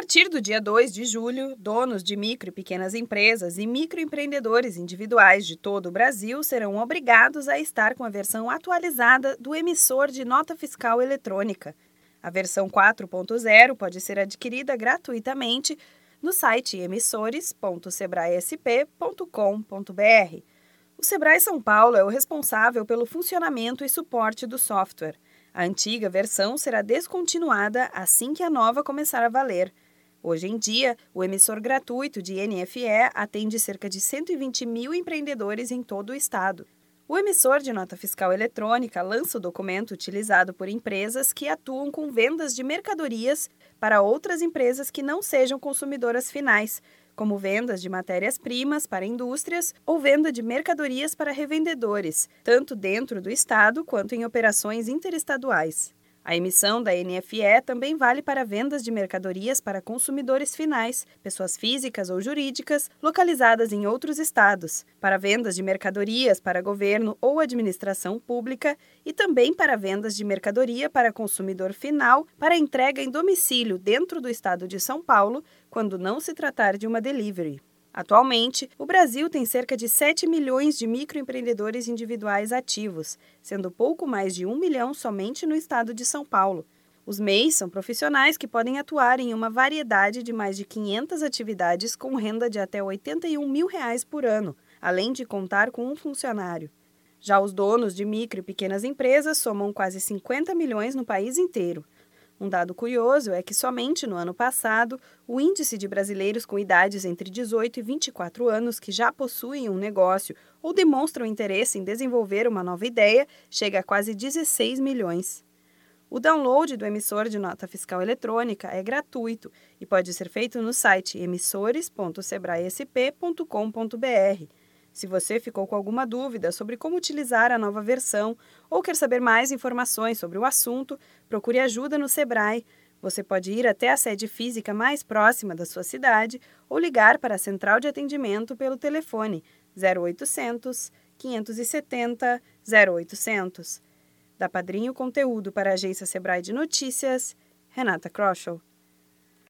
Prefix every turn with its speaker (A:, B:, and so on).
A: partir do dia 2 de julho, donos de micro e pequenas empresas e microempreendedores individuais de todo o Brasil serão obrigados a estar com a versão atualizada do emissor de nota fiscal eletrônica. A versão 4.0 pode ser adquirida gratuitamente no site emissores.sebraesp.com.br. O Sebrae São Paulo é o responsável pelo funcionamento e suporte do software. A antiga versão será descontinuada assim que a nova começar a valer. Hoje em dia, o emissor gratuito de NFE atende cerca de 120 mil empreendedores em todo o estado. O emissor de nota fiscal eletrônica lança o documento utilizado por empresas que atuam com vendas de mercadorias para outras empresas que não sejam consumidoras finais, como vendas de matérias-primas para indústrias ou venda de mercadorias para revendedores, tanto dentro do estado quanto em operações interestaduais. A emissão da NFE também vale para vendas de mercadorias para consumidores finais, pessoas físicas ou jurídicas, localizadas em outros estados, para vendas de mercadorias para governo ou administração pública e também para vendas de mercadoria para consumidor final para entrega em domicílio dentro do estado de São Paulo, quando não se tratar de uma delivery. Atualmente, o Brasil tem cerca de 7 milhões de microempreendedores individuais ativos, sendo pouco mais de 1 milhão somente no estado de São Paulo. Os MEIs são profissionais que podem atuar em uma variedade de mais de 500 atividades com renda de até 81 mil reais por ano, além de contar com um funcionário. Já os donos de micro e pequenas empresas somam quase 50 milhões no país inteiro. Um dado curioso é que somente no ano passado, o índice de brasileiros com idades entre 18 e 24 anos que já possuem um negócio ou demonstram interesse em desenvolver uma nova ideia chega a quase 16 milhões. O download do emissor de nota fiscal eletrônica é gratuito e pode ser feito no site emissores.sebraesp.com.br se você ficou com alguma dúvida sobre como utilizar a nova versão ou quer saber mais informações sobre o assunto, procure ajuda no Sebrae. Você pode ir até a sede física mais próxima da sua cidade ou ligar para a central de atendimento pelo telefone 0800 570 0800. Da Padrinho Conteúdo para a agência Sebrae de Notícias, Renata Kroschel.